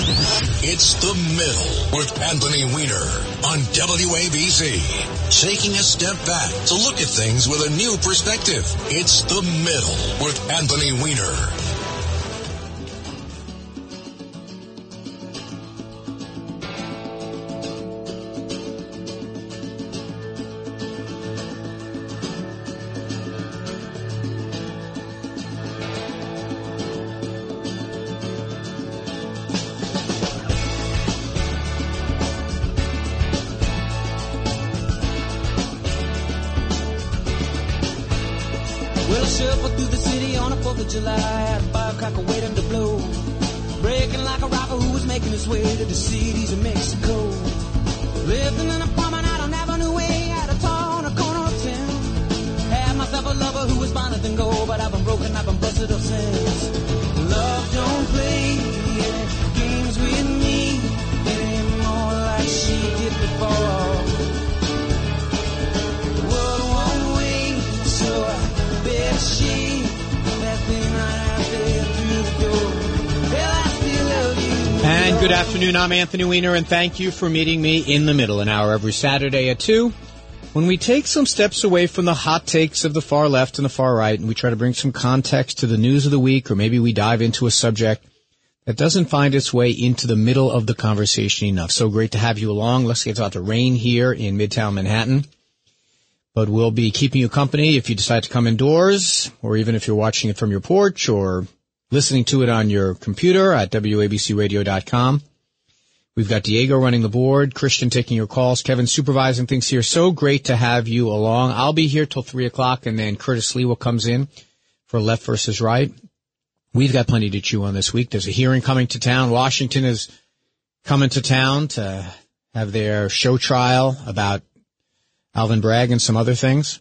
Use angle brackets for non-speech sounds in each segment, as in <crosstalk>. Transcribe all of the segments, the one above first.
It's the middle with Anthony Weiner on WABC. Taking a step back to look at things with a new perspective. It's the middle with Anthony Weiner. I'm Anthony Weiner, and thank you for meeting me in the middle, an hour every Saturday at 2, when we take some steps away from the hot takes of the far left and the far right, and we try to bring some context to the news of the week, or maybe we dive into a subject that doesn't find its way into the middle of the conversation enough. So great to have you along. Let's get about to rain here in Midtown Manhattan. But we'll be keeping you company if you decide to come indoors, or even if you're watching it from your porch, or listening to it on your computer at WABCRadio.com. We've got Diego running the board, Christian taking your calls, Kevin supervising things here. So great to have you along. I'll be here till three o'clock and then Curtis Sliwa comes in for left versus right. We've got plenty to chew on this week. There's a hearing coming to town. Washington is coming to town to have their show trial about Alvin Bragg and some other things.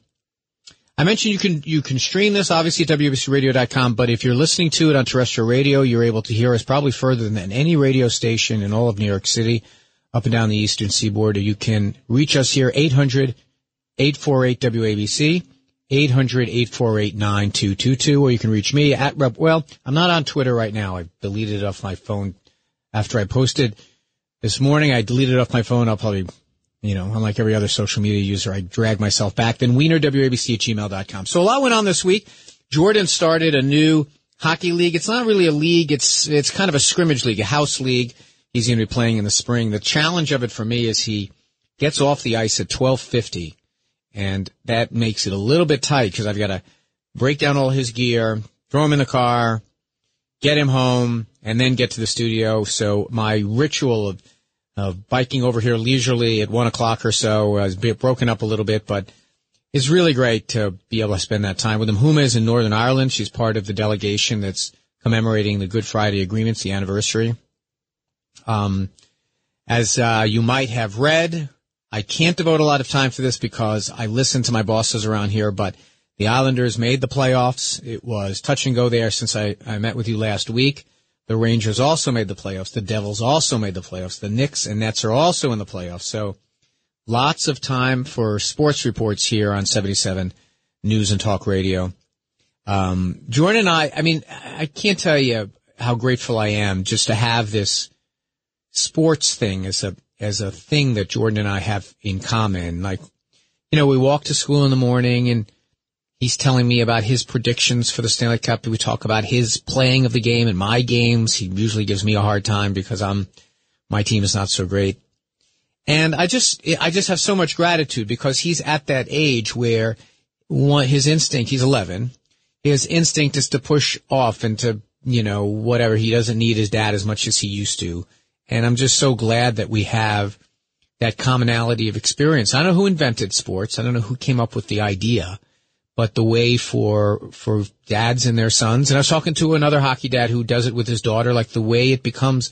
I mentioned you can you can stream this obviously at WBCRadio.com, but if you're listening to it on terrestrial radio, you're able to hear us probably further than any radio station in all of New York City, up and down the eastern seaboard. You can reach us here 800 848 WABC. 800-848-9222, or you can reach me at Rep. Well, I'm not on Twitter right now. I deleted it off my phone after I posted this morning. I deleted it off my phone. I'll probably you know, unlike every other social media user, I drag myself back. Then wienerwabc at gmail.com. So a lot went on this week. Jordan started a new hockey league. It's not really a league. It's, it's kind of a scrimmage league, a house league. He's going to be playing in the spring. The challenge of it for me is he gets off the ice at 1250 and that makes it a little bit tight because I've got to break down all his gear, throw him in the car, get him home, and then get to the studio. So my ritual of of biking over here leisurely at one o'clock or so. Uh, has been broken up a little bit, but it's really great to be able to spend that time with him. Huma is in Northern Ireland. She's part of the delegation that's commemorating the Good Friday agreements, the anniversary. Um, as uh, you might have read, I can't devote a lot of time to this because I listen to my bosses around here, but the Islanders made the playoffs. It was touch and go there since I, I met with you last week. The Rangers also made the playoffs. The Devils also made the playoffs. The Knicks and Nets are also in the playoffs. So lots of time for sports reports here on 77 News and Talk Radio. Um, Jordan and I, I mean, I can't tell you how grateful I am just to have this sports thing as a, as a thing that Jordan and I have in common. Like, you know, we walk to school in the morning and He's telling me about his predictions for the Stanley Cup. We talk about his playing of the game and my games. He usually gives me a hard time because I'm, my team is not so great. And I just, I just have so much gratitude because he's at that age where one, his instinct, he's 11, his instinct is to push off and to, you know, whatever. He doesn't need his dad as much as he used to. And I'm just so glad that we have that commonality of experience. I don't know who invented sports. I don't know who came up with the idea but the way for for dads and their sons. And I was talking to another hockey dad who does it with his daughter, like the way it becomes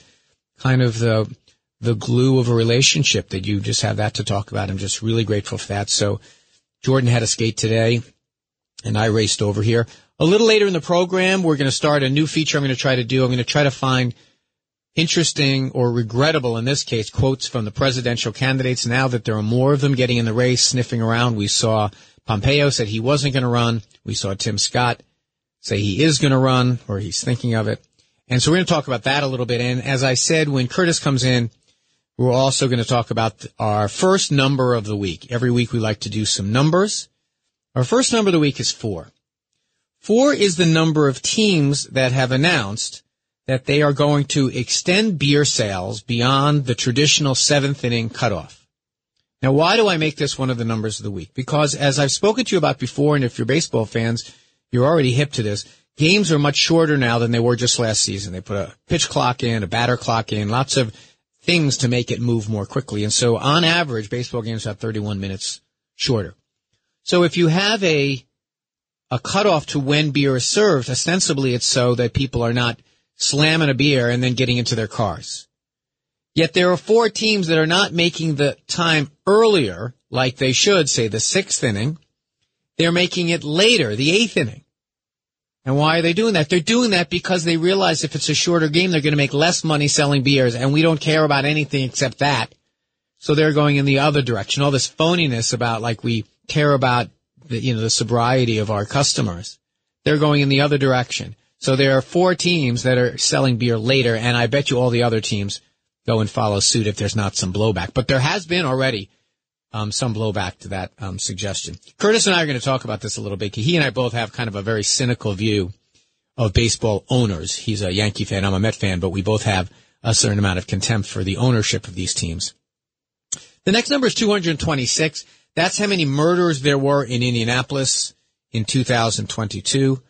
kind of the the glue of a relationship that you just have that to talk about. I'm just really grateful for that. So Jordan had a skate today and I raced over here. A little later in the program, we're going to start a new feature I'm going to try to do. I'm going to try to find interesting or regrettable, in this case, quotes from the presidential candidates now that there are more of them getting in the race, sniffing around. We saw Pompeo said he wasn't going to run. We saw Tim Scott say he is going to run or he's thinking of it. And so we're going to talk about that a little bit. And as I said, when Curtis comes in, we're also going to talk about our first number of the week. Every week we like to do some numbers. Our first number of the week is four. Four is the number of teams that have announced that they are going to extend beer sales beyond the traditional seventh inning cutoff. Now, why do I make this one of the numbers of the week? Because as I've spoken to you about before, and if you're baseball fans, you're already hip to this, games are much shorter now than they were just last season. They put a pitch clock in, a batter clock in, lots of things to make it move more quickly. And so on average, baseball games have 31 minutes shorter. So if you have a, a cutoff to when beer is served, ostensibly it's so that people are not slamming a beer and then getting into their cars. Yet there are four teams that are not making the time earlier, like they should, say the sixth inning. They're making it later, the eighth inning. And why are they doing that? They're doing that because they realize if it's a shorter game, they're going to make less money selling beers, and we don't care about anything except that. So they're going in the other direction. All this phoniness about like we care about the, you know, the sobriety of our customers. They're going in the other direction. So there are four teams that are selling beer later, and I bet you all the other teams go and follow suit if there's not some blowback. But there has been already um, some blowback to that um, suggestion. Curtis and I are going to talk about this a little bit. He and I both have kind of a very cynical view of baseball owners. He's a Yankee fan, I'm a Met fan, but we both have a certain amount of contempt for the ownership of these teams. The next number is 226. That's how many murders there were in Indianapolis in 2022.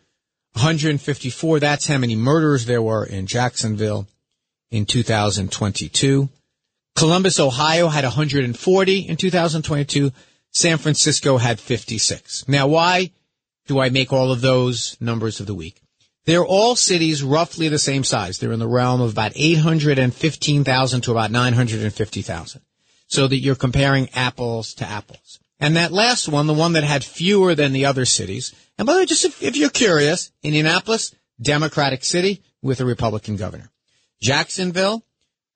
154. That's how many murders there were in Jacksonville in 2022. Columbus, Ohio had 140 in 2022. San Francisco had 56. Now, why do I make all of those numbers of the week? They're all cities roughly the same size. They're in the realm of about 815,000 to about 950,000. So that you're comparing apples to apples. And that last one, the one that had fewer than the other cities, and by the way, just if, if you're curious, Indianapolis, Democratic city with a Republican governor. Jacksonville,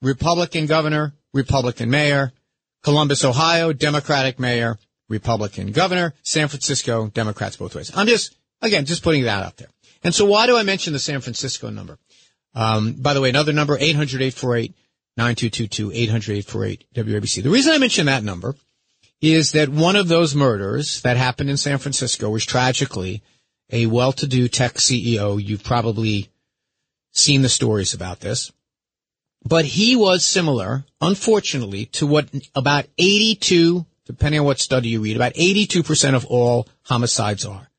Republican governor, Republican mayor. Columbus, Ohio, Democratic mayor, Republican governor. San Francisco, Democrats both ways. I'm just, again, just putting that out there. And so why do I mention the San Francisco number? Um, by the way, another number, 800-848-9222, 800-848-WABC. The reason I mention that number is that one of those murders that happened in San Francisco was tragically a well-to-do tech CEO. You've probably seen the stories about this. But he was similar, unfortunately, to what about 82, depending on what study you read, about 82% of all homicides are.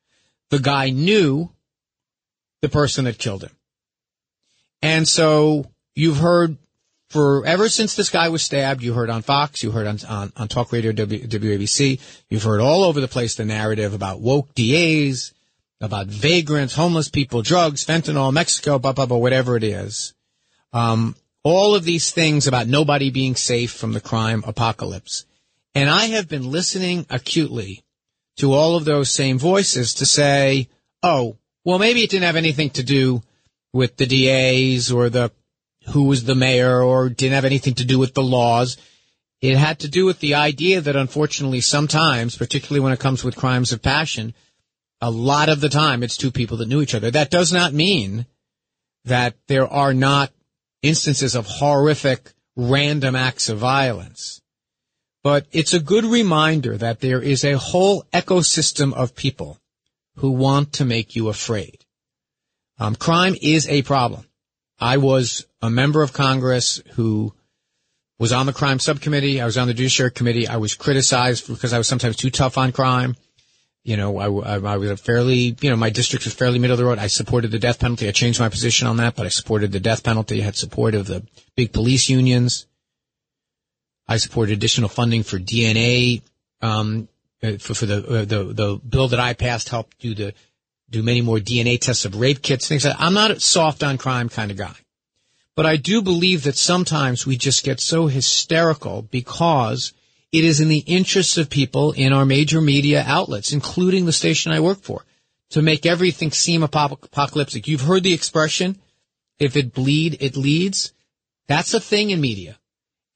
The guy knew the person that killed him. And so you've heard for ever since this guy was stabbed, you heard on Fox, you heard on, on, on Talk Radio w, WABC, you've heard all over the place the narrative about woke DAs, about vagrants, homeless people, drugs, fentanyl, Mexico, blah, blah, blah, whatever it is. Um, all of these things about nobody being safe from the crime apocalypse. And I have been listening acutely to all of those same voices to say, oh, well, maybe it didn't have anything to do with the DAs or the who was the mayor or didn't have anything to do with the laws. It had to do with the idea that unfortunately sometimes, particularly when it comes with crimes of passion, a lot of the time it's two people that knew each other. That does not mean that there are not instances of horrific random acts of violence. But it's a good reminder that there is a whole ecosystem of people who want to make you afraid. Um, crime is a problem. I was a member of Congress who was on the crime subcommittee. I was on the judiciary committee. I was criticized because I was sometimes too tough on crime. You know, I, I, I was a fairly, you know, my district was fairly middle of the road. I supported the death penalty. I changed my position on that, but I supported the death penalty. I had support of the big police unions. I supported additional funding for DNA, um, uh, for, for the, uh, the, the bill that I passed helped do the, do many more DNA tests of rape kits, things like that. I'm not a soft on crime kind of guy. But I do believe that sometimes we just get so hysterical because it is in the interests of people in our major media outlets, including the station I work for, to make everything seem apocalyptic. You've heard the expression, if it bleed, it leads. That's a thing in media.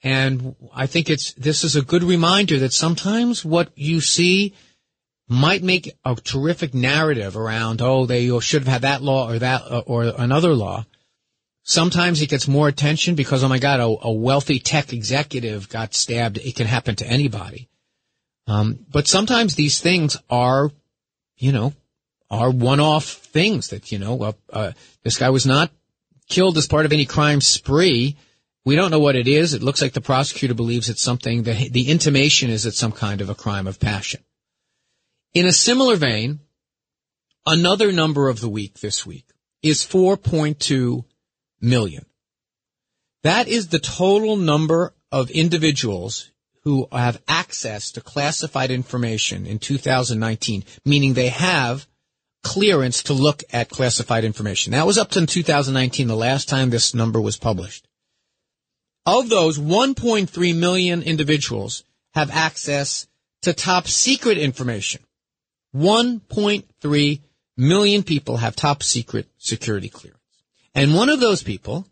And I think it's, this is a good reminder that sometimes what you see might make a terrific narrative around, oh, they should have had that law or that, or another law. Sometimes it gets more attention because, oh my God, a, a wealthy tech executive got stabbed. It can happen to anybody. Um, but sometimes these things are, you know, are one-off things that, you know, uh, uh, this guy was not killed as part of any crime spree. We don't know what it is. It looks like the prosecutor believes it's something that the intimation is it's some kind of a crime of passion. In a similar vein, another number of the week this week is 4.2 million. That is the total number of individuals who have access to classified information in 2019, meaning they have clearance to look at classified information. That was up to 2019, the last time this number was published. Of those, 1.3 million individuals have access to top secret information. 1.3 million people have top secret security clearance. And one of those people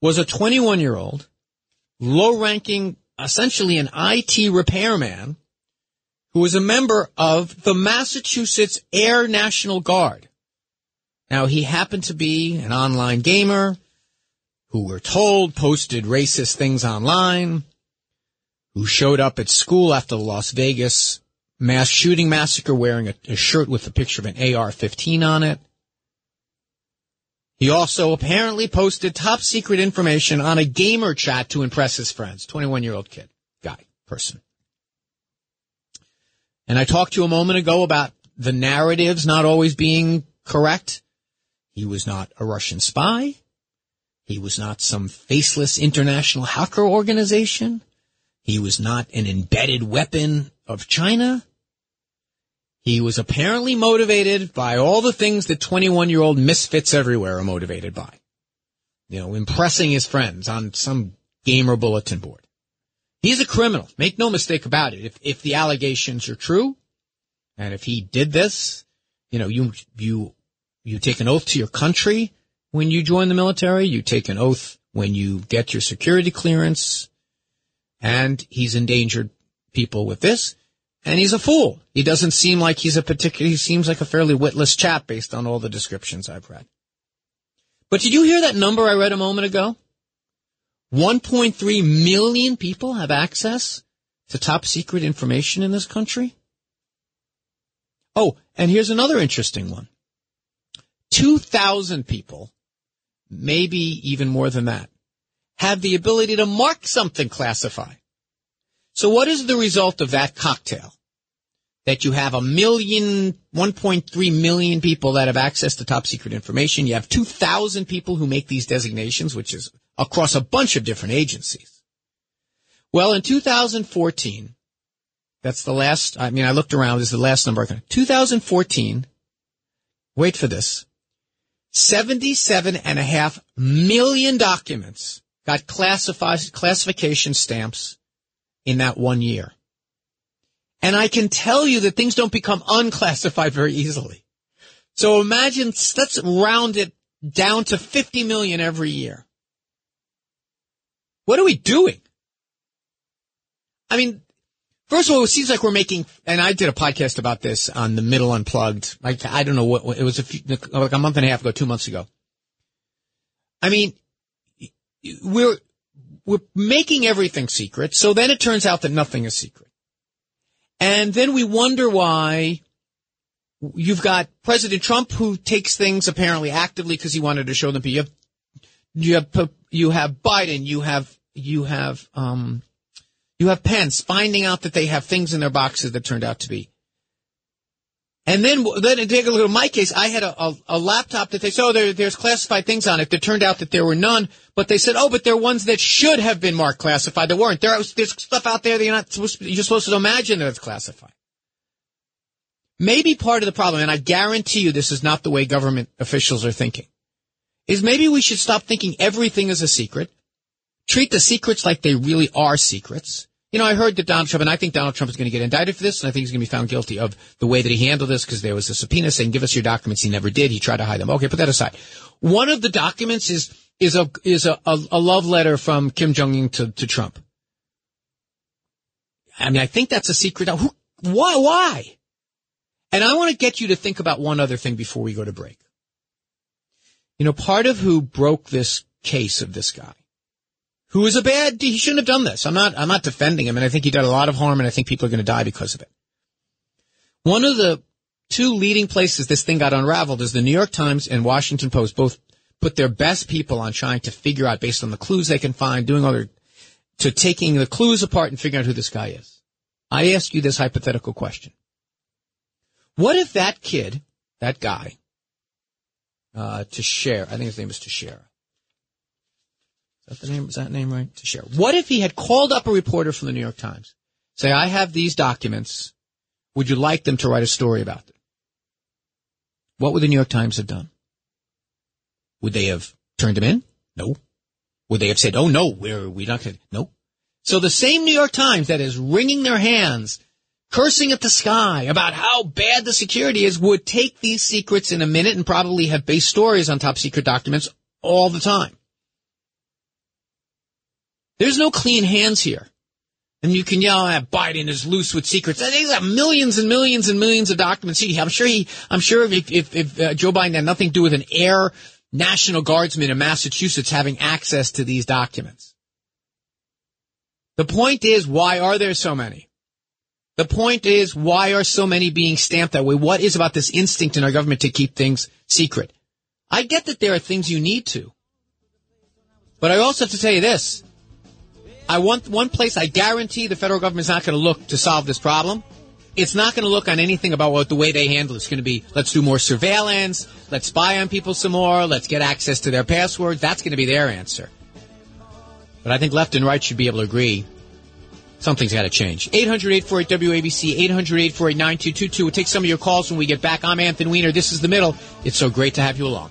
was a 21 year old, low ranking, essentially an IT repairman who was a member of the Massachusetts Air National Guard. Now, he happened to be an online gamer who we're told posted racist things online, who showed up at school after the Las Vegas mass shooting massacre wearing a, a shirt with a picture of an AR-15 on it. He also apparently posted top secret information on a gamer chat to impress his friends. 21 year old kid, guy, person. And I talked to you a moment ago about the narratives not always being correct. He was not a Russian spy. He was not some faceless international hacker organization. He was not an embedded weapon of China. He was apparently motivated by all the things that 21 year old misfits everywhere are motivated by. You know, impressing his friends on some gamer bulletin board. He's a criminal. Make no mistake about it. If, if the allegations are true, and if he did this, you know, you, you, you take an oath to your country when you join the military. You take an oath when you get your security clearance. And he's endangered people with this. And he's a fool. He doesn't seem like he's a particular, he seems like a fairly witless chap based on all the descriptions I've read. But did you hear that number I read a moment ago? 1.3 million people have access to top secret information in this country. Oh, and here's another interesting one. 2,000 people, maybe even more than that, have the ability to mark something classified. So what is the result of that cocktail? That you have a million, 1.3 million people that have access to top secret information. You have 2,000 people who make these designations, which is across a bunch of different agencies. Well, in 2014, that's the last, I mean, I looked around, this is the last number. 2014, wait for this, 77 and a half million documents got classified, classification stamps in that one year. And I can tell you that things don't become unclassified very easily. So imagine, let's round it down to 50 million every year. What are we doing? I mean, first of all, it seems like we're making, and I did a podcast about this on the middle unplugged. Like, I don't know what, it was a few, like a month and a half ago, two months ago. I mean, we're, we're making everything secret. So then it turns out that nothing is secret. And then we wonder why you've got President Trump who takes things apparently actively because he wanted to show them. You have, you have, you have Biden, you have you have um, you have Pence finding out that they have things in their boxes that turned out to be. And then, then take a look at my case. I had a, a, a laptop that they said, oh, there, there's classified things on it. It turned out that there were none, but they said, oh, but there are ones that should have been marked classified that weren't. There, there's stuff out there that you're not supposed to, you're supposed to imagine that it's classified. Maybe part of the problem, and I guarantee you this is not the way government officials are thinking, is maybe we should stop thinking everything is a secret treat the secrets like they really are secrets. You know, I heard that Donald Trump, and I think Donald Trump is going to get indicted for this, and I think he's going to be found guilty of the way that he handled this because there was a subpoena saying, give us your documents. He never did. He tried to hide them. Okay, put that aside. One of the documents is, is a, is a, a, a love letter from Kim Jong-un to, to Trump. I mean, I think that's a secret. Who, why, why? And I want to get you to think about one other thing before we go to break. You know, part of who broke this case of this guy, who is a bad, he shouldn't have done this. I'm not, I'm not defending him and I think he did a lot of harm and I think people are going to die because of it. One of the two leading places this thing got unraveled is the New York Times and Washington Post both put their best people on trying to figure out based on the clues they can find, doing other, to taking the clues apart and figuring out who this guy is. I ask you this hypothetical question. What if that kid, that guy, uh, Teixeira, I think his name is Teixeira. That the name? Is that name right? Teixeira. What if he had called up a reporter from the New York Times? Say, I have these documents. Would you like them to write a story about them? What would the New York Times have done? Would they have turned them in? No. Would they have said, oh no, we're, we're not going No. So the same New York Times that is wringing their hands, cursing at the sky about how bad the security is would take these secrets in a minute and probably have base stories on top secret documents all the time. There's no clean hands here. And you can yell at Biden is loose with secrets. He's got millions and millions and millions of documents. I'm sure he, I'm sure if, if, if uh, Joe Biden had nothing to do with an air National Guardsman in Massachusetts having access to these documents. The point is, why are there so many? The point is, why are so many being stamped that way? What is about this instinct in our government to keep things secret? I get that there are things you need to. But I also have to tell you this. I want one place I guarantee the federal government is not going to look to solve this problem it's not going to look on anything about what the way they handle it. It's going to be let's do more surveillance, let's spy on people some more, let's get access to their passwords. That's going to be their answer. But I think left and right should be able to agree something's got to change. 800-848-WABC, 800-848-9222. We'll take some of your calls when we get back. I'm Anthony Weiner. This is The Middle. It's so great to have you along.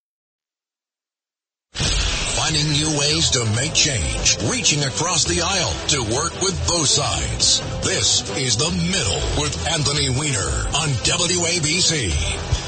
finding new ways to make change, reaching across the aisle to work with both sides. This is The Middle with Anthony Weiner on WABC.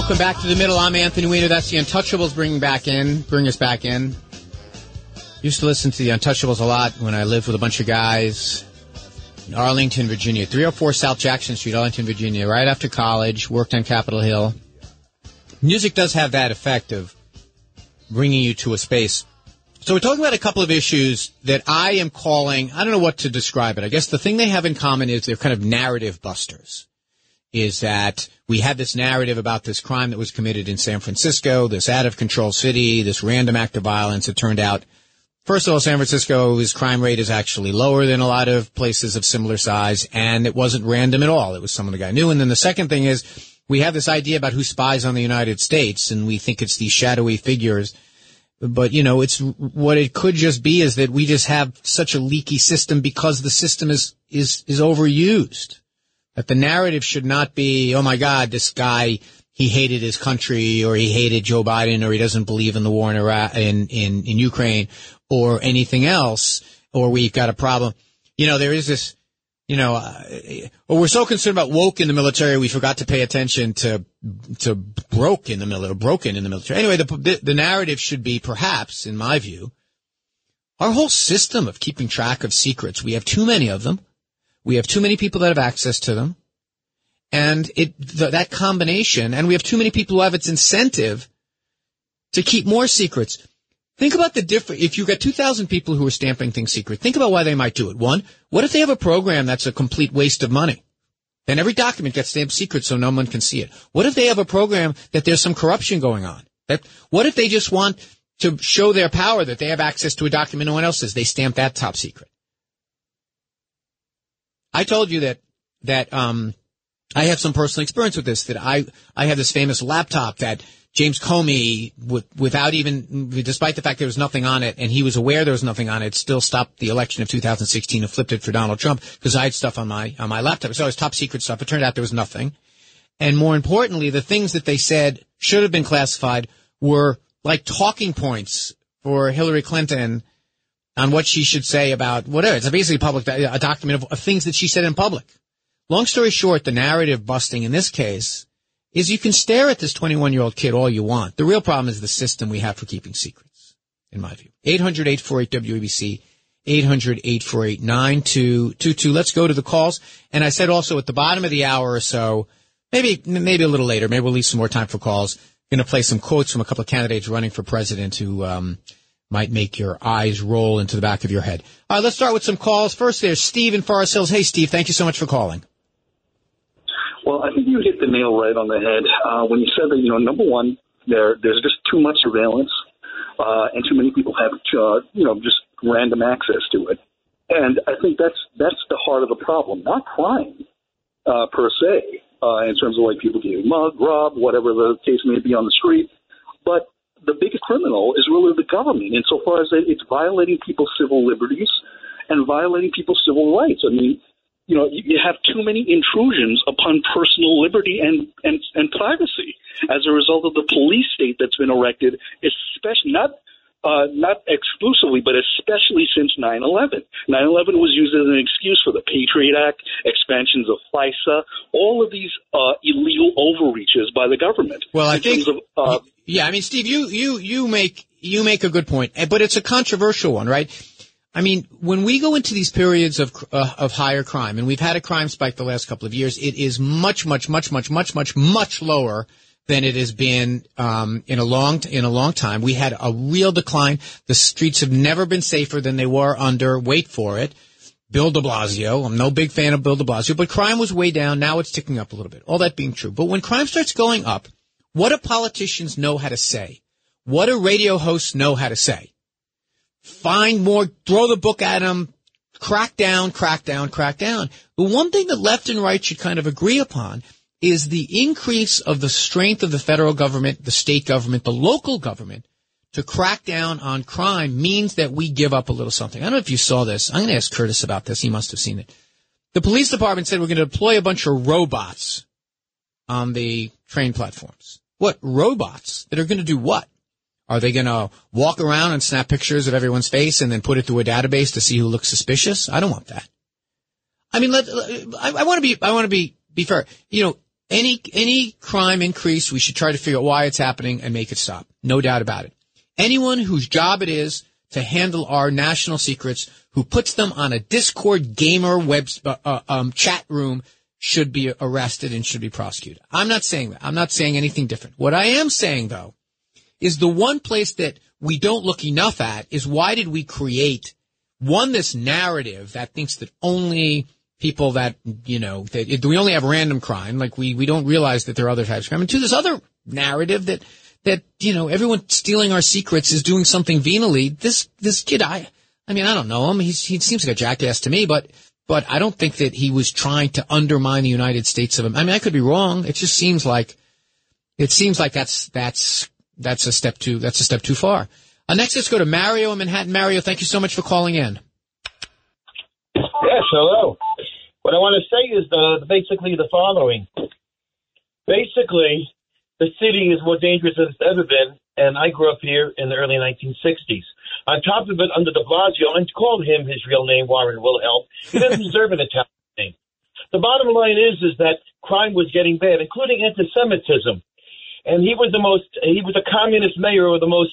Welcome back to the middle. I'm Anthony Weiner. That's the Untouchables bringing back in, bring us back in. Used to listen to the Untouchables a lot when I lived with a bunch of guys in Arlington, Virginia, 304 South Jackson Street, Arlington, Virginia. Right after college, worked on Capitol Hill. Music does have that effect of bringing you to a space. So we're talking about a couple of issues that I am calling, I don't know what to describe it. I guess the thing they have in common is they're kind of narrative busters is that we had this narrative about this crime that was committed in San Francisco, this out of control city, this random act of violence. It turned out, first of all, San Francisco's crime rate is actually lower than a lot of places of similar size, and it wasn't random at all. It was someone the guy knew. And then the second thing is, we have this idea about who spies on the United States, and we think it's these shadowy figures. But, you know, it's what it could just be is that we just have such a leaky system because the system is, is, is overused that the narrative should not be, oh my God, this guy, he hated his country or he hated Joe Biden or he doesn't believe in the war in Iraq, in, in, in Ukraine or anything else, or we've got a problem. You know, there is this, you know, uh, well, we're so concerned about woke in the military, we forgot to pay attention to, to broke in the military, broken in the military. Anyway, the, the, the narrative should be perhaps, in my view, our whole system of keeping track of secrets. We have too many of them. We have too many people that have access to them. And it, th- that combination, and we have too many people who have its incentive to keep more secrets. Think about the difference. If you've got 2,000 people who are stamping things secret, think about why they might do it. One, what if they have a program that's a complete waste of money? Then every document gets stamped secret so no one can see it. What if they have a program that there's some corruption going on? That, what if they just want to show their power that they have access to a document no one else does? They stamp that top secret. I told you that, that, um, I have some personal experience with this, that I, I have this famous laptop that James Comey, with, without even, despite the fact there was nothing on it, and he was aware there was nothing on it, still stopped the election of 2016 and flipped it for Donald Trump because I had stuff on my on my laptop. So it was top secret stuff. It turned out there was nothing, and more importantly, the things that they said should have been classified were like talking points for Hillary Clinton on what she should say about whatever. It's basically public a document of, of things that she said in public. Long story short, the narrative busting in this case is you can stare at this 21 year old kid all you want. The real problem is the system we have for keeping secrets, in my view. 800 848 WABC, 800 848 9222. Let's go to the calls. And I said also at the bottom of the hour or so, maybe, maybe a little later, maybe we'll leave some more time for calls. Going to play some quotes from a couple of candidates running for president who, um, might make your eyes roll into the back of your head. All right, let's start with some calls. First, there's Steve in Forest Hills. Hey, Steve, thank you so much for calling. Well, I think you hit the nail right on the head uh, when you said that. You know, number one, there there's just too much surveillance, uh, and too many people have uh, you know just random access to it. And I think that's that's the heart of the problem, not crime uh, per se, uh, in terms of like people getting mugged, robbed, whatever the case may be on the street, but the biggest criminal is really the government, insofar as it's violating people's civil liberties and violating people's civil rights. I mean, you know, you have too many intrusions upon personal liberty and, and, and privacy as a result of the police state that's been erected, especially not uh, not exclusively, but especially since 9/11. 9/11 was used as an excuse for the Patriot Act, expansions of FISA, all of these uh, illegal overreaches by the government. Well, I think, of, uh, yeah, I mean, Steve, you you you make you make a good point, but it's a controversial one, right? I mean, when we go into these periods of uh, of higher crime, and we've had a crime spike the last couple of years, it is much, much, much, much, much, much, much lower than it has been um, in a long in a long time. We had a real decline. The streets have never been safer than they were under. Wait for it. Bill De Blasio. I'm no big fan of Bill De Blasio, but crime was way down. Now it's ticking up a little bit. All that being true, but when crime starts going up, what do politicians know how to say? What do radio hosts know how to say? find more, throw the book at them, crack down, crack down, crack down. The one thing that left and right should kind of agree upon is the increase of the strength of the federal government, the state government, the local government to crack down on crime means that we give up a little something. I don't know if you saw this. I'm going to ask Curtis about this. He must have seen it. The police department said we're going to deploy a bunch of robots on the train platforms. What robots that are going to do what? Are they going to walk around and snap pictures of everyone's face and then put it through a database to see who looks suspicious? I don't want that. I mean, let, I, I want to be, I want to be, be fair. You know, any, any crime increase, we should try to figure out why it's happening and make it stop. No doubt about it. Anyone whose job it is to handle our national secrets, who puts them on a Discord gamer web, uh, uh um, chat room should be arrested and should be prosecuted. I'm not saying that. I'm not saying anything different. What I am saying though is the one place that we don't look enough at is why did we create one this narrative that thinks that only people that you know that we only have random crime like we we don't realize that there are other types of crime and to this other narrative that that you know everyone stealing our secrets is doing something venally this this kid i i mean i don't know him He's, he seems like a jackass to me but but i don't think that he was trying to undermine the united states of i mean i could be wrong it just seems like it seems like that's that's that's a step too, that's a step too far. Uh, next, let's go to Mario in Manhattan. Mario, thank you so much for calling in. Yes, hello. What I want to say is the, basically the following. Basically, the city is more dangerous than it's ever been, and I grew up here in the early 1960s. On top of it, under de Blasio, and called him his real name, Warren Wilhelm, he doesn't <laughs> deserve an Italian name. The bottom line is, is that crime was getting bad, including anti-Semitism and he was the most he was a communist mayor of the most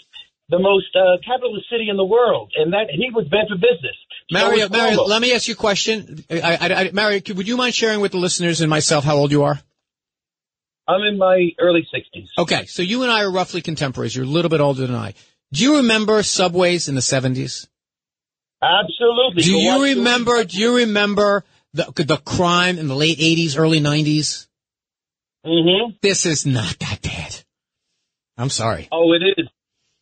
the most uh, capitalist city in the world, and that he was bad for business. Mario, so Mario, let me ask you a question. I, I, I, Mario, would you mind sharing with the listeners and myself how old you are? I'm in my early 60s. Okay, so you and I are roughly contemporaries. You're a little bit older than I. Do you remember subways in the 70s? Absolutely. Do you remember? Do you remember the the crime in the late '80s, early '90s. Mm-hmm. This is not that bad. I'm sorry. Oh, it is.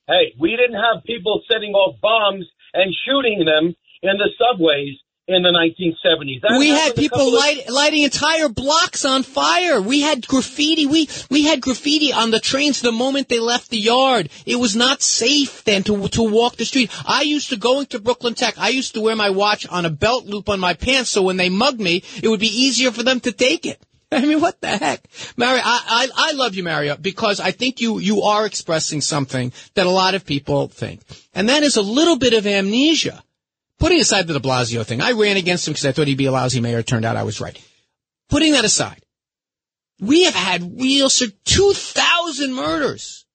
Hey, we didn't have people setting off bombs and shooting them in the subways in the 1970s. That we had people light, lighting entire blocks on fire. We had graffiti. We we had graffiti on the trains the moment they left the yard. It was not safe then to to walk the street. I used to go into Brooklyn Tech. I used to wear my watch on a belt loop on my pants, so when they mugged me, it would be easier for them to take it. <laughs> I mean, what the heck, Mario? I, I I love you, Mario, because I think you you are expressing something that a lot of people think, and that is a little bit of amnesia. Putting aside the de Blasio thing, I ran against him because I thought he'd be a lousy mayor. It turned out I was right. Putting that aside, we have had real, sir, 2,000 murders.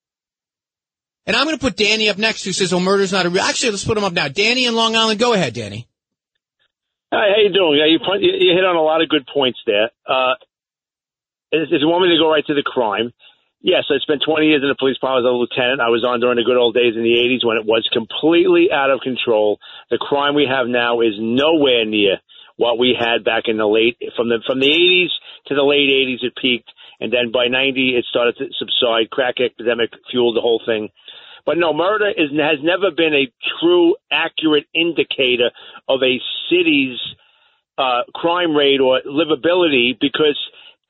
And I'm going to put Danny up next who says, oh, murder's not a real. Actually, let's put him up now. Danny in Long Island. Go ahead, Danny. Hi, how you doing? Yeah, you, you you hit on a lot of good points there. Uh, if if you want me to go right to the crime, yes, I spent 20 years in the police department as a lieutenant. I was on during the good old days in the 80s when it was completely out of control. The crime we have now is nowhere near what we had back in the late from the from the 80s to the late 80s. It peaked, and then by 90 it started to subside. Crack epidemic fueled the whole thing. But no, murder is has never been a true, accurate indicator of a city's uh, crime rate or livability because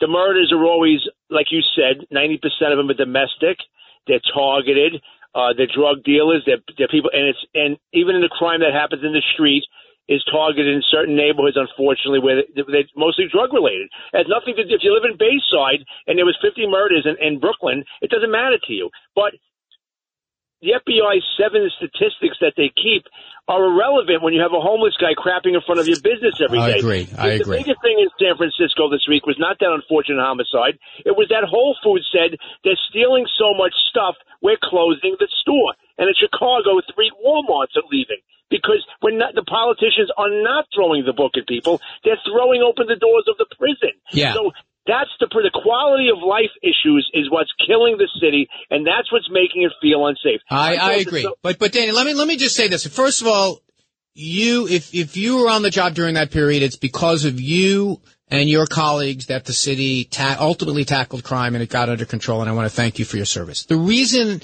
the murders are always, like you said, 90% of them are domestic. They're targeted. Uh, they're drug dealers. They're, they're people, and it's and even in the crime that happens in the street is targeted in certain neighborhoods, unfortunately, where they- they're mostly drug related. It has nothing to do. If you live in Bayside and there was 50 murders in, in Brooklyn, it doesn't matter to you. But the FBI's seven statistics that they keep are irrelevant when you have a homeless guy crapping in front of your business every day. I agree. I the agree. The biggest thing in San Francisco this week was not that unfortunate homicide. It was that Whole Foods said they're stealing so much stuff, we're closing the store. And in Chicago, three Walmarts are leaving because we're not, the politicians are not throwing the book at people. They're throwing open the doors of the prison. Yeah. So that's the the quality of life issues is what's killing the city, and that's what's making it feel unsafe. I, I agree. that- But, but Danny, let me, let me just say this. First of all, you, if, if you were on the job during that period, it's because of you and your colleagues that the city ta- ultimately tackled crime and it got under control. And I want to thank you for your service. The reason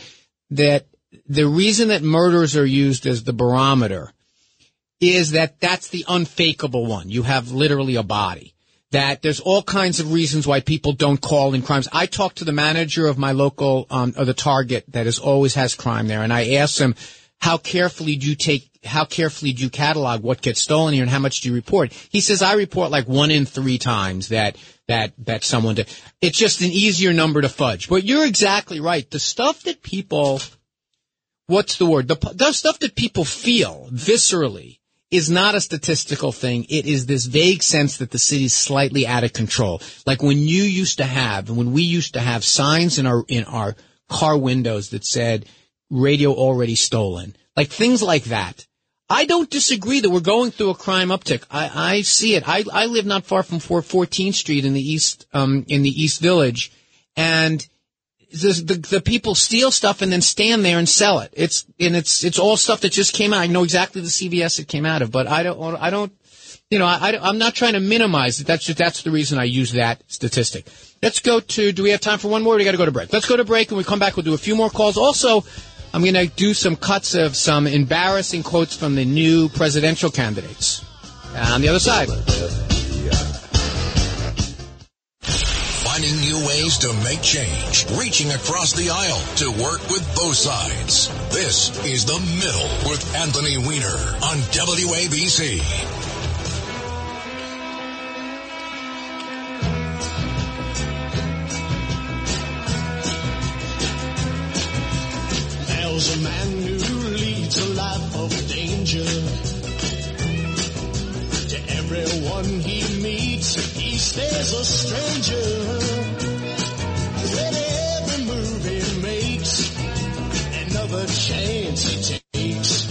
that, the reason that murders are used as the barometer is that that's the unfakeable one. You have literally a body. That there's all kinds of reasons why people don't call in crimes. I talked to the manager of my local, um, of the Target that is always has crime there, and I asked him, how carefully do you take, how carefully do you catalog what gets stolen here and how much do you report? He says, I report like one in three times that, that, that someone did. It's just an easier number to fudge. But you're exactly right. The stuff that people, what's the word? The, the stuff that people feel viscerally is not a statistical thing. It is this vague sense that the city's slightly out of control. Like when you used to have, when we used to have signs in our, in our car windows that said radio already stolen. Like things like that. I don't disagree that we're going through a crime uptick. I, I see it. I, I live not far from 414th Street in the East, um, in the East Village and the, the the people steal stuff and then stand there and sell it. It's and it's it's all stuff that just came out. I know exactly the CVS it came out of, but I don't I don't you know I, I am not trying to minimize it. That's just, that's the reason I use that statistic. Let's go to. Do we have time for one more? Or we got to go to break. Let's go to break and we come back. We'll do a few more calls. Also, I'm going to do some cuts of some embarrassing quotes from the new presidential candidates. On the other side. Finding new ways to make change, reaching across the aisle to work with both sides. This is The Middle with Anthony Weiner on WABC. There's a man who leads a life of danger. Everyone he meets, he stays a stranger. With every move he makes, another chance he takes.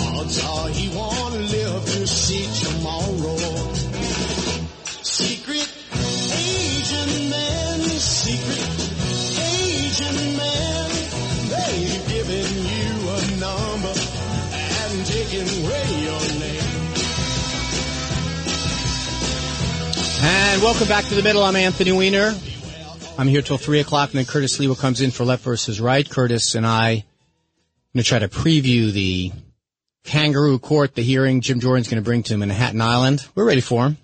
Odds are he won't live to see tomorrow. Secret agent man, secret agent man. They've given you a number and taken away your And welcome back to the middle. I'm Anthony Weiner. I'm here till three o'clock, and then Curtis Sliwa comes in for left versus right. Curtis and I are going to try to preview the kangaroo court, the hearing Jim Jordan's going to bring to Manhattan Island. We're ready for him.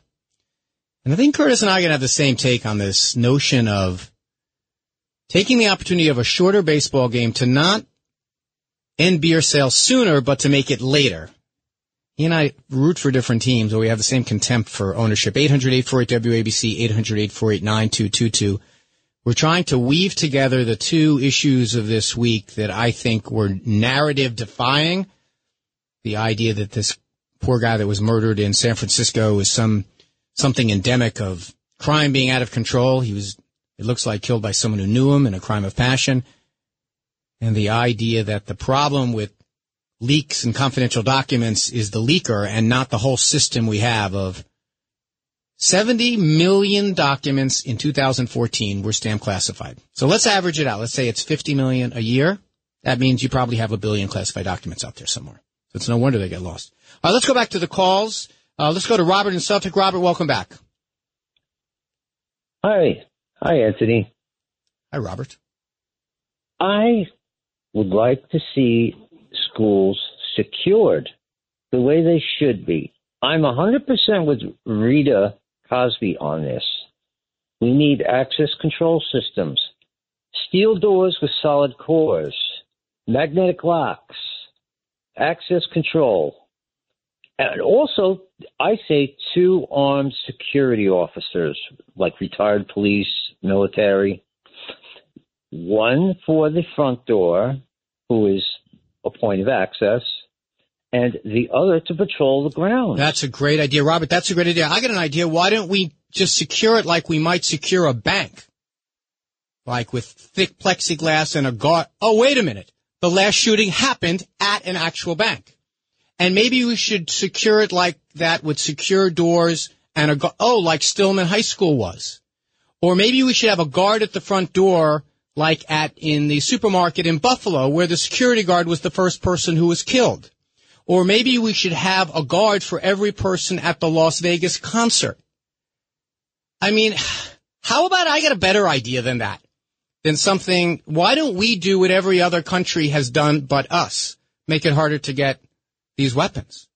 And I think Curtis and I are going to have the same take on this notion of taking the opportunity of a shorter baseball game to not end beer sales sooner, but to make it later. He and I root for different teams, but we have the same contempt for ownership. 800-848-WABC, 800-848-9222. We're trying to weave together the two issues of this week that I think were narrative defying. The idea that this poor guy that was murdered in San Francisco is some, something endemic of crime being out of control. He was, it looks like killed by someone who knew him in a crime of passion. And the idea that the problem with leaks and confidential documents is the leaker and not the whole system we have of 70 million documents in 2014 were stamp classified. So let's average it out. Let's say it's 50 million a year. That means you probably have a billion classified documents out there somewhere. So it's no wonder they get lost. All right, let's go back to the calls. Uh, let's go to Robert in Suffolk. Robert, welcome back. Hi. Hi, Anthony. Hi, Robert. I would like to see schools secured the way they should be. I'm 100% with Rita Cosby on this. We need access control systems, steel doors with solid cores, magnetic locks, access control. And also, I say two armed security officers, like retired police, military. One for the front door, who is a point of access, and the other to patrol the ground. That's a great idea, Robert. That's a great idea. I got an idea. Why don't we just secure it like we might secure a bank? Like with thick plexiglass and a guard. Oh, wait a minute. The last shooting happened at an actual bank. And maybe we should secure it like that with secure doors and a, gu- oh, like Stoneman High School was. Or maybe we should have a guard at the front door like at in the supermarket in Buffalo where the security guard was the first person who was killed. Or maybe we should have a guard for every person at the Las Vegas concert. I mean, how about I get a better idea than that? Than something, why don't we do what every other country has done but us? Make it harder to get these weapons.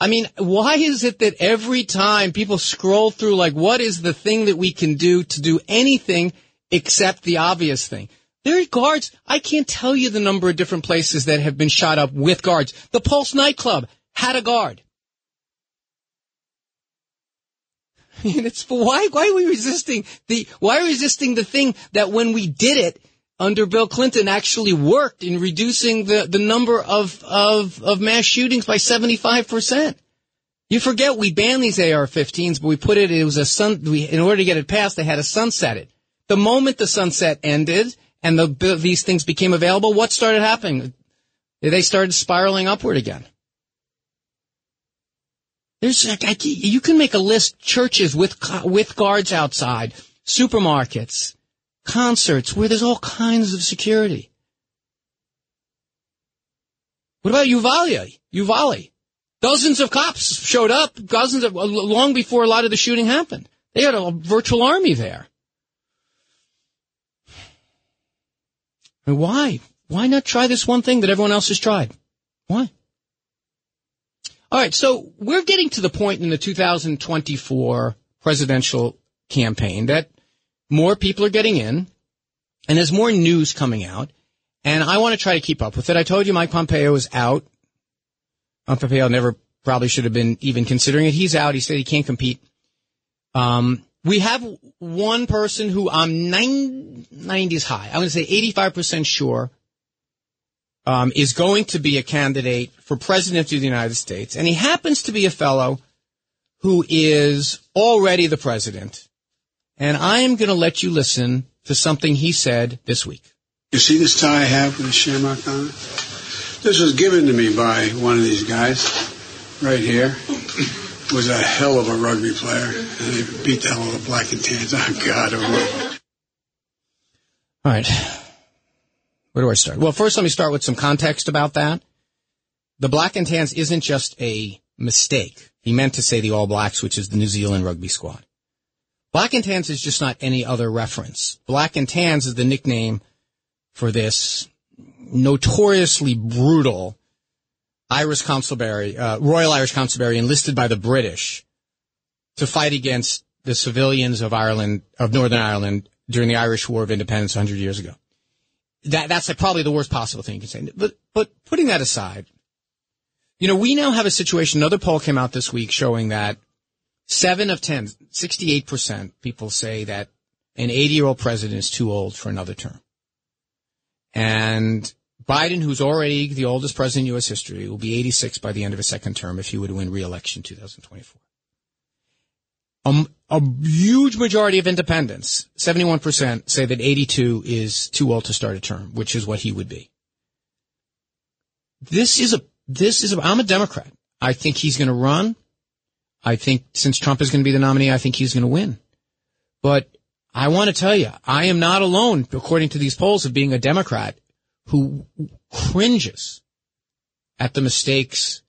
I mean, why is it that every time people scroll through like, what is the thing that we can do to do anything except the obvious thing? There are guards. I can't tell you the number of different places that have been shot up with guards. The Pulse nightclub had a guard. <laughs> And it's why why are we resisting the why resisting the thing that when we did it under Bill Clinton actually worked in reducing the, the number of, of of mass shootings by seventy five percent. You forget we banned these AR-15s, but we put it. It was a sun. We, in order to get it passed, they had to sunset it. The moment the sunset ended and the these things became available, what started happening? They started spiraling upward again. There's you can make a list churches with with guards outside, supermarkets, concerts where there's all kinds of security. What about Uvalde? Uvalde. Dozens of cops showed up, dozens of long before a lot of the shooting happened. They had a virtual army there. Mean, why? Why not try this one thing that everyone else has tried? Why? All right, so we're getting to the point in the 2024 presidential campaign that more people are getting in, and there's more news coming out, and I want to try to keep up with it. I told you Mike Pompeo is out. Pompeo never probably should have been even considering it. He's out. He said he can't compete. Um, we have one person who I'm 90s high. I'm going to say 85% sure um, is going to be a candidate for president of the United States, and he happens to be a fellow who is already the president. And I am going to let you listen to something he said this week. You see this tie I have with the shamrock on it? This was given to me by one of these guys right here. Was a hell of a rugby player, and he beat the hell out of the black and tans. Oh God! Oh. All right. Where do I start? Well, first let me start with some context about that. The black and tans isn't just a mistake. He meant to say the All Blacks, which is the New Zealand rugby squad. Black and Tans is just not any other reference. Black and Tans is the nickname for this notoriously brutal Irish constabulary, uh, Royal Irish constabulary enlisted by the British to fight against the civilians of Ireland, of Northern Ireland during the Irish War of Independence 100 years ago. That, that's like probably the worst possible thing you can say. But, but putting that aside, you know, we now have a situation, another poll came out this week showing that seven of 10, 68% people say that an 80 year old president is too old for another term. And Biden, who's already the oldest president in U.S. history, will be 86 by the end of his second term if he would win re-election in 2024. Um, a huge majority of independents, 71%, say that 82 is too old to start a term, which is what he would be. This is a, this is a, I'm a Democrat. I think he's going to run. I think since Trump is going to be the nominee, I think he's going to win. But I want to tell you, I am not alone, according to these polls, of being a Democrat who cringes at the mistakes,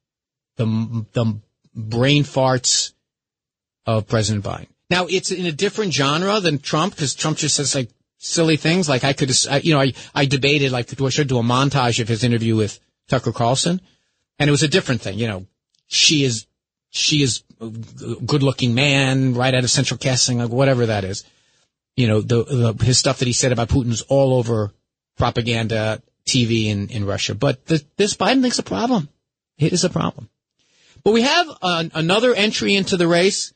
the, the brain farts of President Biden. Now, it's in a different genre than Trump because Trump just says like silly things. Like I could, you know, I, I debated like, do I should do a montage of his interview with Tucker Carlson? And it was a different thing. You know, she is, she is a good looking man right out of central casting, like whatever that is. You know, the, the, his stuff that he said about Putin's all over propaganda TV in, in Russia. But the, this Biden thing's a problem. It is a problem. But we have an, another entry into the race.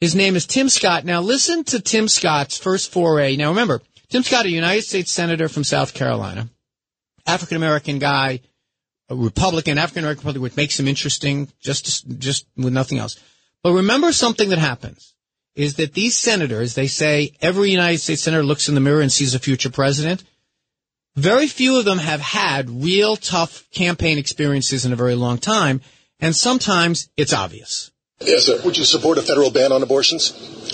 His name is Tim Scott. Now listen to Tim Scott's first foray. Now remember, Tim Scott, a United States Senator from South Carolina, African American guy, a Republican, African American Republican, which makes him interesting, just, just with nothing else. But remember something that happens is that these senators, they say every United States senator looks in the mirror and sees a future president. Very few of them have had real tough campaign experiences in a very long time, and sometimes it's obvious. Yes, sir. Would you support a federal ban on abortions?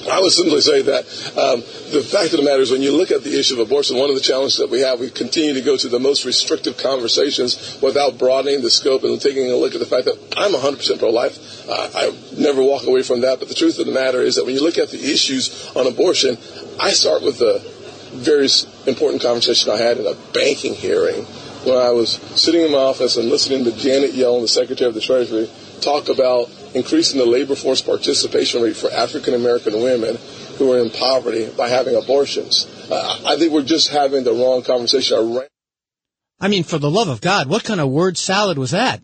I would simply say that um, the fact of the matter is, when you look at the issue of abortion, one of the challenges that we have, we continue to go to the most restrictive conversations without broadening the scope and taking a look at the fact that I'm 100% pro-life. Uh, I never walk away from that. But the truth of the matter is that when you look at the issues on abortion, I start with the very important conversation I had in a banking hearing when I was sitting in my office and listening to Janet Yellen, the Secretary of the Treasury, talk about increasing the labor force participation rate for African American women who are in poverty by having abortions. Uh, I think we're just having the wrong conversation. I mean, for the love of God, what kind of word salad was that?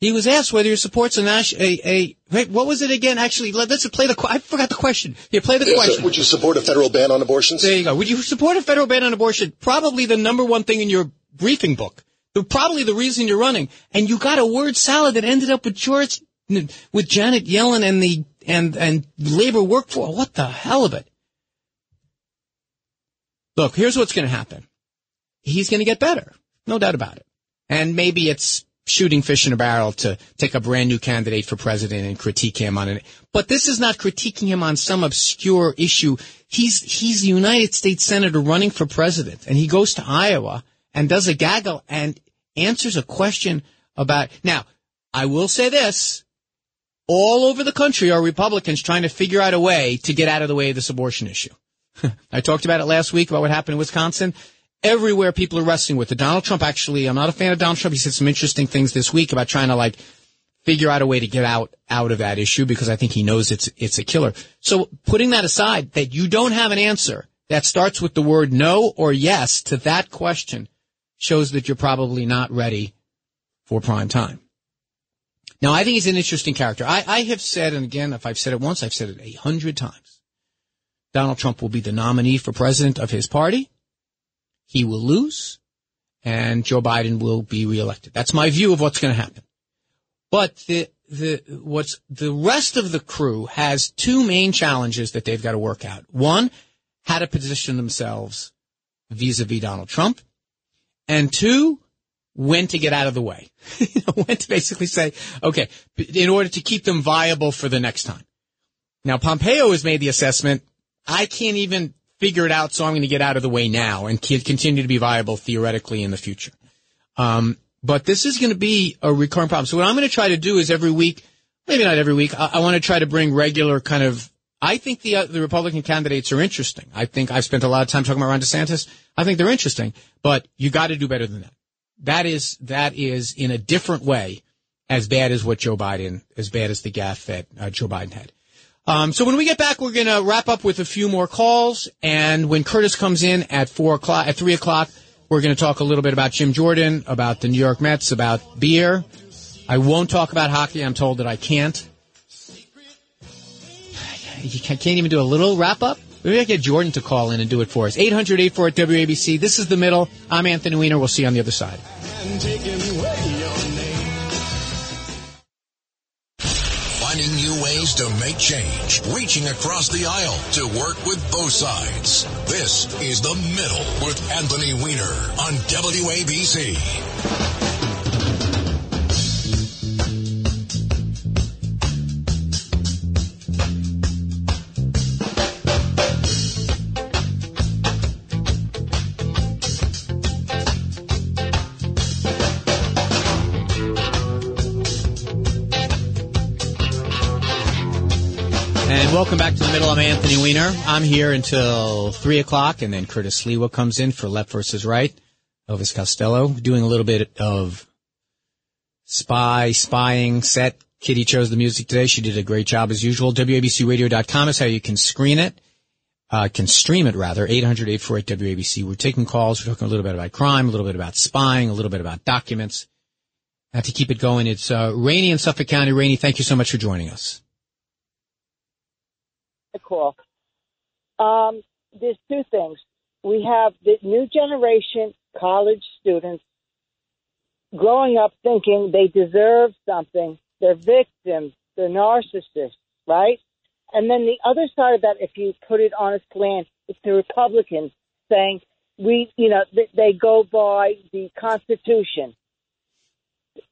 He was asked whether he supports a national, a, a, what was it again? Actually, let, us play the, I forgot the question. Here, play the yes, question. Sir. Would you support a federal ban on abortions? There you go. Would you support a federal ban on abortion? Probably the number one thing in your briefing book. Probably the reason you're running. And you got a word salad that ended up with George, with Janet Yellen and the, and, and labor workforce. What the hell of it? Look, here's what's going to happen. He's going to get better. No doubt about it. And maybe it's shooting fish in a barrel to take a brand new candidate for president and critique him on it. But this is not critiquing him on some obscure issue. He's, he's a United States Senator running for president and he goes to Iowa and does a gaggle and answers a question about, now, I will say this, all over the country are Republicans trying to figure out a way to get out of the way of this abortion issue. <laughs> I talked about it last week about what happened in Wisconsin everywhere people are wrestling with it. Donald Trump actually, I'm not a fan of Donald Trump. He said some interesting things this week about trying to like figure out a way to get out, out of that issue because I think he knows it's, it's a killer. So putting that aside, that you don't have an answer that starts with the word no or yes to that question shows that you're probably not ready for prime time. Now, I think he's an interesting character. I, I have said, and again, if I've said it once, I've said it a hundred times. Donald Trump will be the nominee for president of his party he will lose and Joe Biden will be reelected. That's my view of what's going to happen. But the, the, what's, the rest of the crew has two main challenges that they've got to work out. One, how to position themselves vis-a-vis Donald Trump. And two, when to get out of the way. <laughs> when to basically say, okay, in order to keep them viable for the next time. Now, Pompeo has made the assessment. I can't even figure it out, so I'm going to get out of the way now and continue to be viable theoretically in the future. Um, but this is going to be a recurring problem. So what I'm going to try to do is every week, maybe not every week, I, I want to try to bring regular kind of I think the uh, the Republican candidates are interesting. I think I've spent a lot of time talking about Ron DeSantis. I think they're interesting, but you got to do better than that. That is that is in a different way as bad as what Joe Biden, as bad as the gaffe that uh, Joe Biden had. Um, so when we get back, we're going to wrap up with a few more calls, and when Curtis comes in at four o'clock, at three o'clock, we're going to talk a little bit about Jim Jordan, about the New York Mets, about beer. I won't talk about hockey. I'm told that I can't. <sighs> You can't even do a little wrap up. Maybe I get Jordan to call in and do it for us. 800 848 WABC. This is the middle. I'm Anthony Weiner. We'll see you on the other side. To make change, reaching across the aisle to work with both sides. This is The Middle with Anthony Weiner on WABC. Welcome back to the middle. I'm Anthony Weiner. I'm here until three o'clock, and then Curtis Sliwa comes in for Left versus Right. Elvis Costello doing a little bit of spy spying set. Kitty chose the music today. She did a great job as usual. WABCRadio.com is how you can screen it. Uh, can stream it rather. 800-848-WABC. We're taking calls. We're talking a little bit about crime, a little bit about spying, a little bit about documents. Uh, to keep it going, it's uh, Rainey in Suffolk County. Rainey, thank you so much for joining us. Call. Um, there's two things. We have the new generation college students growing up thinking they deserve something. They're victims. They're narcissists, right? And then the other side of that, if you put it on a slant, it's the Republicans saying we, you know, they, they go by the Constitution.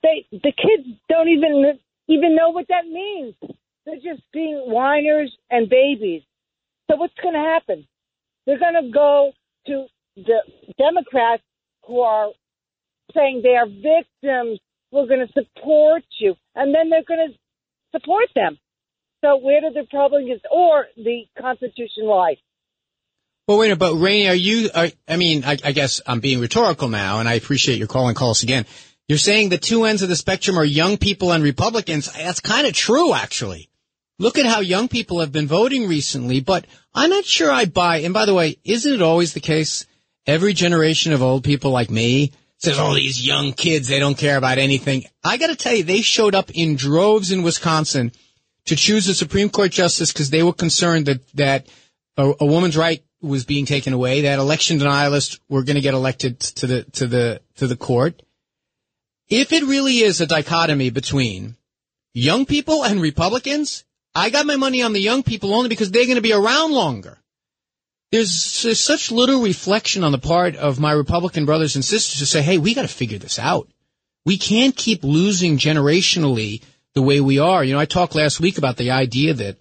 They, the kids don't even even know what that means. They're just being whiners and babies. So what's going to happen? They're going to go to the Democrats who are saying they are victims. We're going to support you, and then they're going to support them. So where do the Republicans or the Constitution lie? Well, wait a minute, but Rainey, are you, are, I mean, I, I guess I'm being rhetorical now, and I appreciate your call and call us again. You're saying the two ends of the spectrum are young people and Republicans. That's kind of true, actually. Look at how young people have been voting recently, but I'm not sure I buy. And by the way, isn't it always the case? Every generation of old people like me says, oh, these young kids, they don't care about anything. I got to tell you, they showed up in droves in Wisconsin to choose a Supreme Court justice because they were concerned that, that a, a woman's right was being taken away, that election denialists were going to get elected to the, to the, to the court. If it really is a dichotomy between young people and Republicans, I got my money on the young people only because they're going to be around longer. There's, there's such little reflection on the part of my Republican brothers and sisters to say, hey, we got to figure this out. We can't keep losing generationally the way we are. You know, I talked last week about the idea that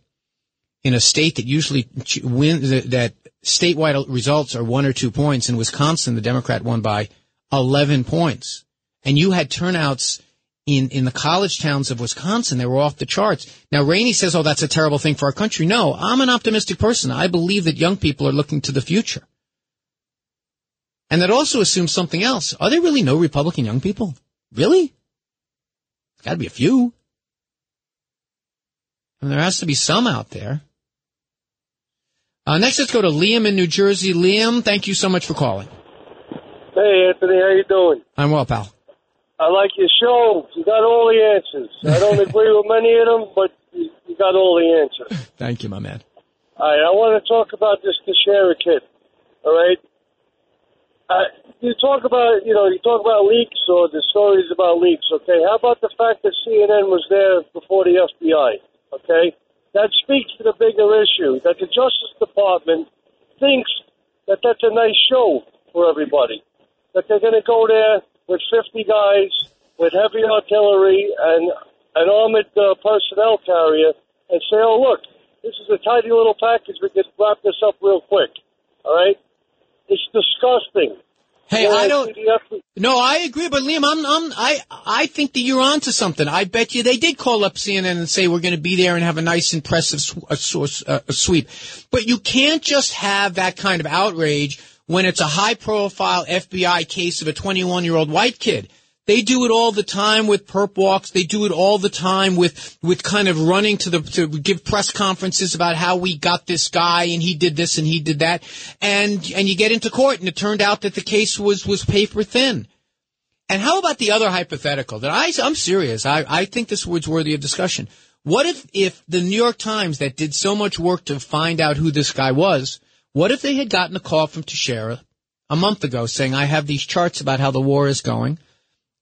in a state that usually wins, that, that statewide results are one or two points. In Wisconsin, the Democrat won by 11 points. And you had turnouts in, in the college towns of Wisconsin. They were off the charts. Now, Rainey says, oh, that's a terrible thing for our country. No, I'm an optimistic person. I believe that young people are looking to the future. And that also assumes something else. Are there really no Republican young people? Really? There's got to be a few. And there has to be some out there. Uh, next, let's go to Liam in New Jersey. Liam, thank you so much for calling. Hey, Anthony, how you doing? I'm well, pal. I like your show. You got all the answers. I don't <laughs> agree with many of them, but you, you got all the answers. <laughs> Thank you, my man. All right, I want to talk about this Teixeira kid. All right. Uh, you talk about, you know, you talk about leaks or the stories about leaks. Okay, how about the fact that CNN was there before the FBI? Okay, that speaks to the bigger issue that the Justice Department thinks that that's a nice show for everybody. That they're going to go there with 50 guys with heavy artillery and an armored uh, personnel carrier and say, oh, look, this is a tidy little package. We can wrap this up real quick. All right? It's disgusting. Hey, I don't. No, I agree, but Liam, I'm, I'm, I, I think that you're onto something. I bet you they did call up CNN and say we're going to be there and have a nice, impressive sw- a, uh, a sweep. But you can't just have that kind of outrage when it's a high-profile FBI case of a 21-year-old white kid. They do it all the time with perp walks. They do it all the time with, with kind of running to the, to give press conferences about how we got this guy and he did this and he did that. And, and you get into court and it turned out that the case was, was paper thin. And how about the other hypothetical that I, I'm serious. I, I think this was worthy of discussion. What if, if the New York Times that did so much work to find out who this guy was, what if they had gotten a call from Teixeira a month ago saying, I have these charts about how the war is going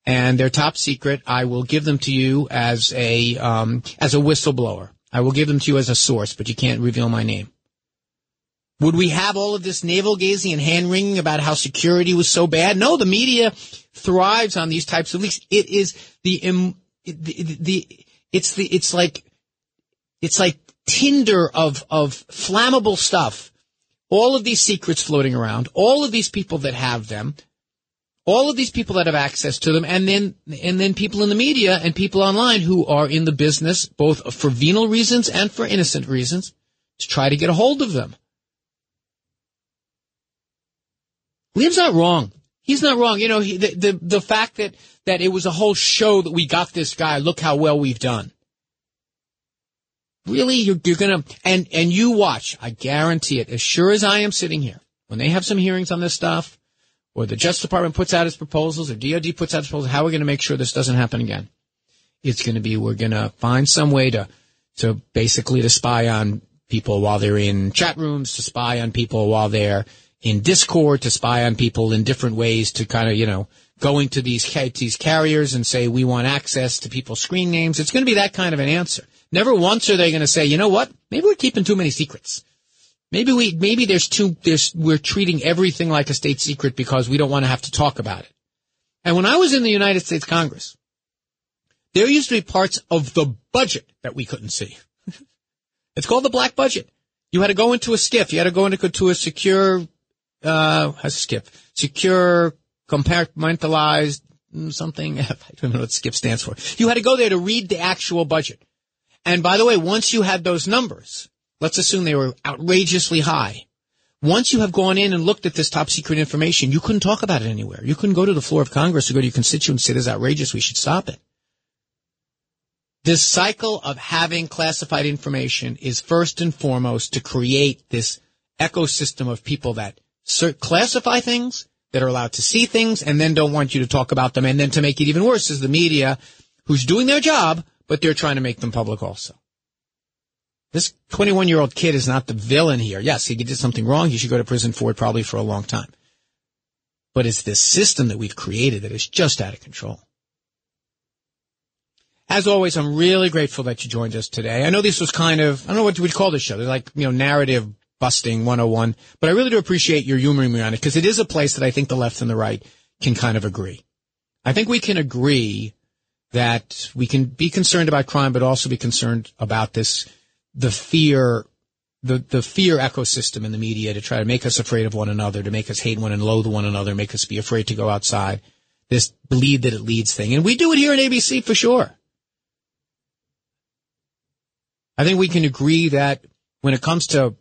and they're top secret. I will give them to you as a, um, as a whistleblower. I will give them to you as a source, but you can't reveal my name. Would we have all of this navel gazing and hand wringing about how security was so bad? No, the media thrives on these types of leaks. It is the, the, the, it's the, it's like, it's like tinder of, of flammable stuff. All of these secrets floating around, all of these people that have them, all of these people that have access to them, and then, and then people in the media and people online who are in the business, both for venal reasons and for innocent reasons, to try to get a hold of them. Liam's not wrong. He's not wrong. You know, he, the, the, the fact that, that it was a whole show that we got this guy, look how well we've done. Really? You're, you're gonna, and, and you watch, I guarantee it, as sure as I am sitting here, when they have some hearings on this stuff, or the Justice Department puts out its proposals, or DOD puts out its proposals, how are we gonna make sure this doesn't happen again? It's gonna be, we're gonna find some way to, to basically to spy on people while they're in chat rooms, to spy on people while they're in Discord, to spy on people in different ways, to kind of, you know, going to these, these carriers and say, we want access to people's screen names. It's going to be that kind of an answer. Never once are they going to say, you know what? Maybe we're keeping too many secrets. Maybe we, maybe there's too, there's, we're treating everything like a state secret because we don't want to have to talk about it. And when I was in the United States Congress, there used to be parts of the budget that we couldn't see. <laughs> it's called the black budget. You had to go into a SCIF. You had to go into to a secure, uh, a SCIF? Secure, compartmentalized mm, something. <laughs> I don't know what SCIF stands for. You had to go there to read the actual budget. And by the way, once you had those numbers, let's assume they were outrageously high. Once you have gone in and looked at this top secret information, you couldn't talk about it anywhere. You couldn't go to the floor of Congress or go to your constituents and say, this is outrageous. We should stop it. This cycle of having classified information is first and foremost to create this ecosystem of people that classify things, that are allowed to see things, and then don't want you to talk about them. And then to make it even worse is the media who's doing their job, but they're trying to make them public also. This 21 year old kid is not the villain here. Yes, he did something wrong. He should go to prison for it probably for a long time. But it's this system that we've created that is just out of control. As always, I'm really grateful that you joined us today. I know this was kind of, I don't know what we'd call this show. They're like, you know, narrative busting 101, but I really do appreciate your humoring me on it because it is a place that I think the left and the right can kind of agree. I think we can agree that we can be concerned about crime, but also be concerned about this, the fear, the, the fear ecosystem in the media to try to make us afraid of one another, to make us hate one and loathe one another, make us be afraid to go outside. This bleed that it leads thing. And we do it here in ABC for sure. I think we can agree that when it comes to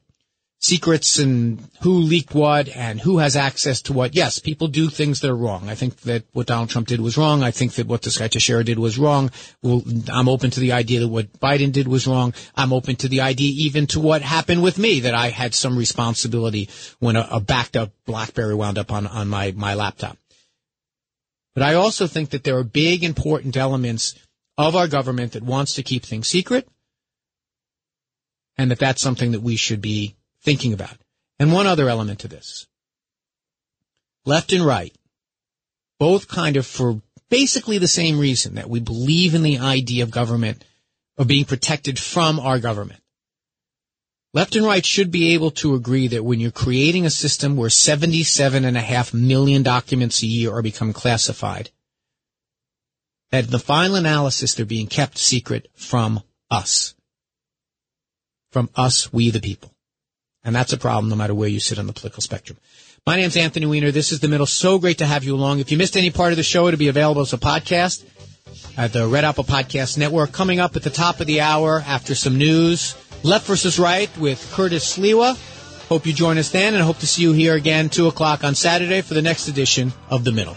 secrets and who leaked what and who has access to what, yes, people do things that are wrong. I think that what Donald Trump did was wrong. I think that what this guy Teixeira did was wrong. Well, I'm open to the idea that what Biden did was wrong. I'm open to the idea even to what happened with me, that I had some responsibility when a, a backed up BlackBerry wound up on, on my, my laptop. But I also think that there are big important elements of our government that wants to keep things secret and that that's something that we should be thinking about. And one other element to this. Left and right, both kind of for basically the same reason that we believe in the idea of government, of being protected from our government. Left and right should be able to agree that when you're creating a system where 77 and a half million documents a year are become classified, that the final analysis they're being kept secret from us. From us, we the people. And that's a problem no matter where you sit on the political spectrum. My name's Anthony Weiner. This is The Middle. So great to have you along. If you missed any part of the show, it'll be available as a podcast at the Red Apple Podcast Network. Coming up at the top of the hour after some news, Left versus Right with Curtis Sliwa. Hope you join us then and hope to see you here again 2 o'clock on Saturday for the next edition of The Middle.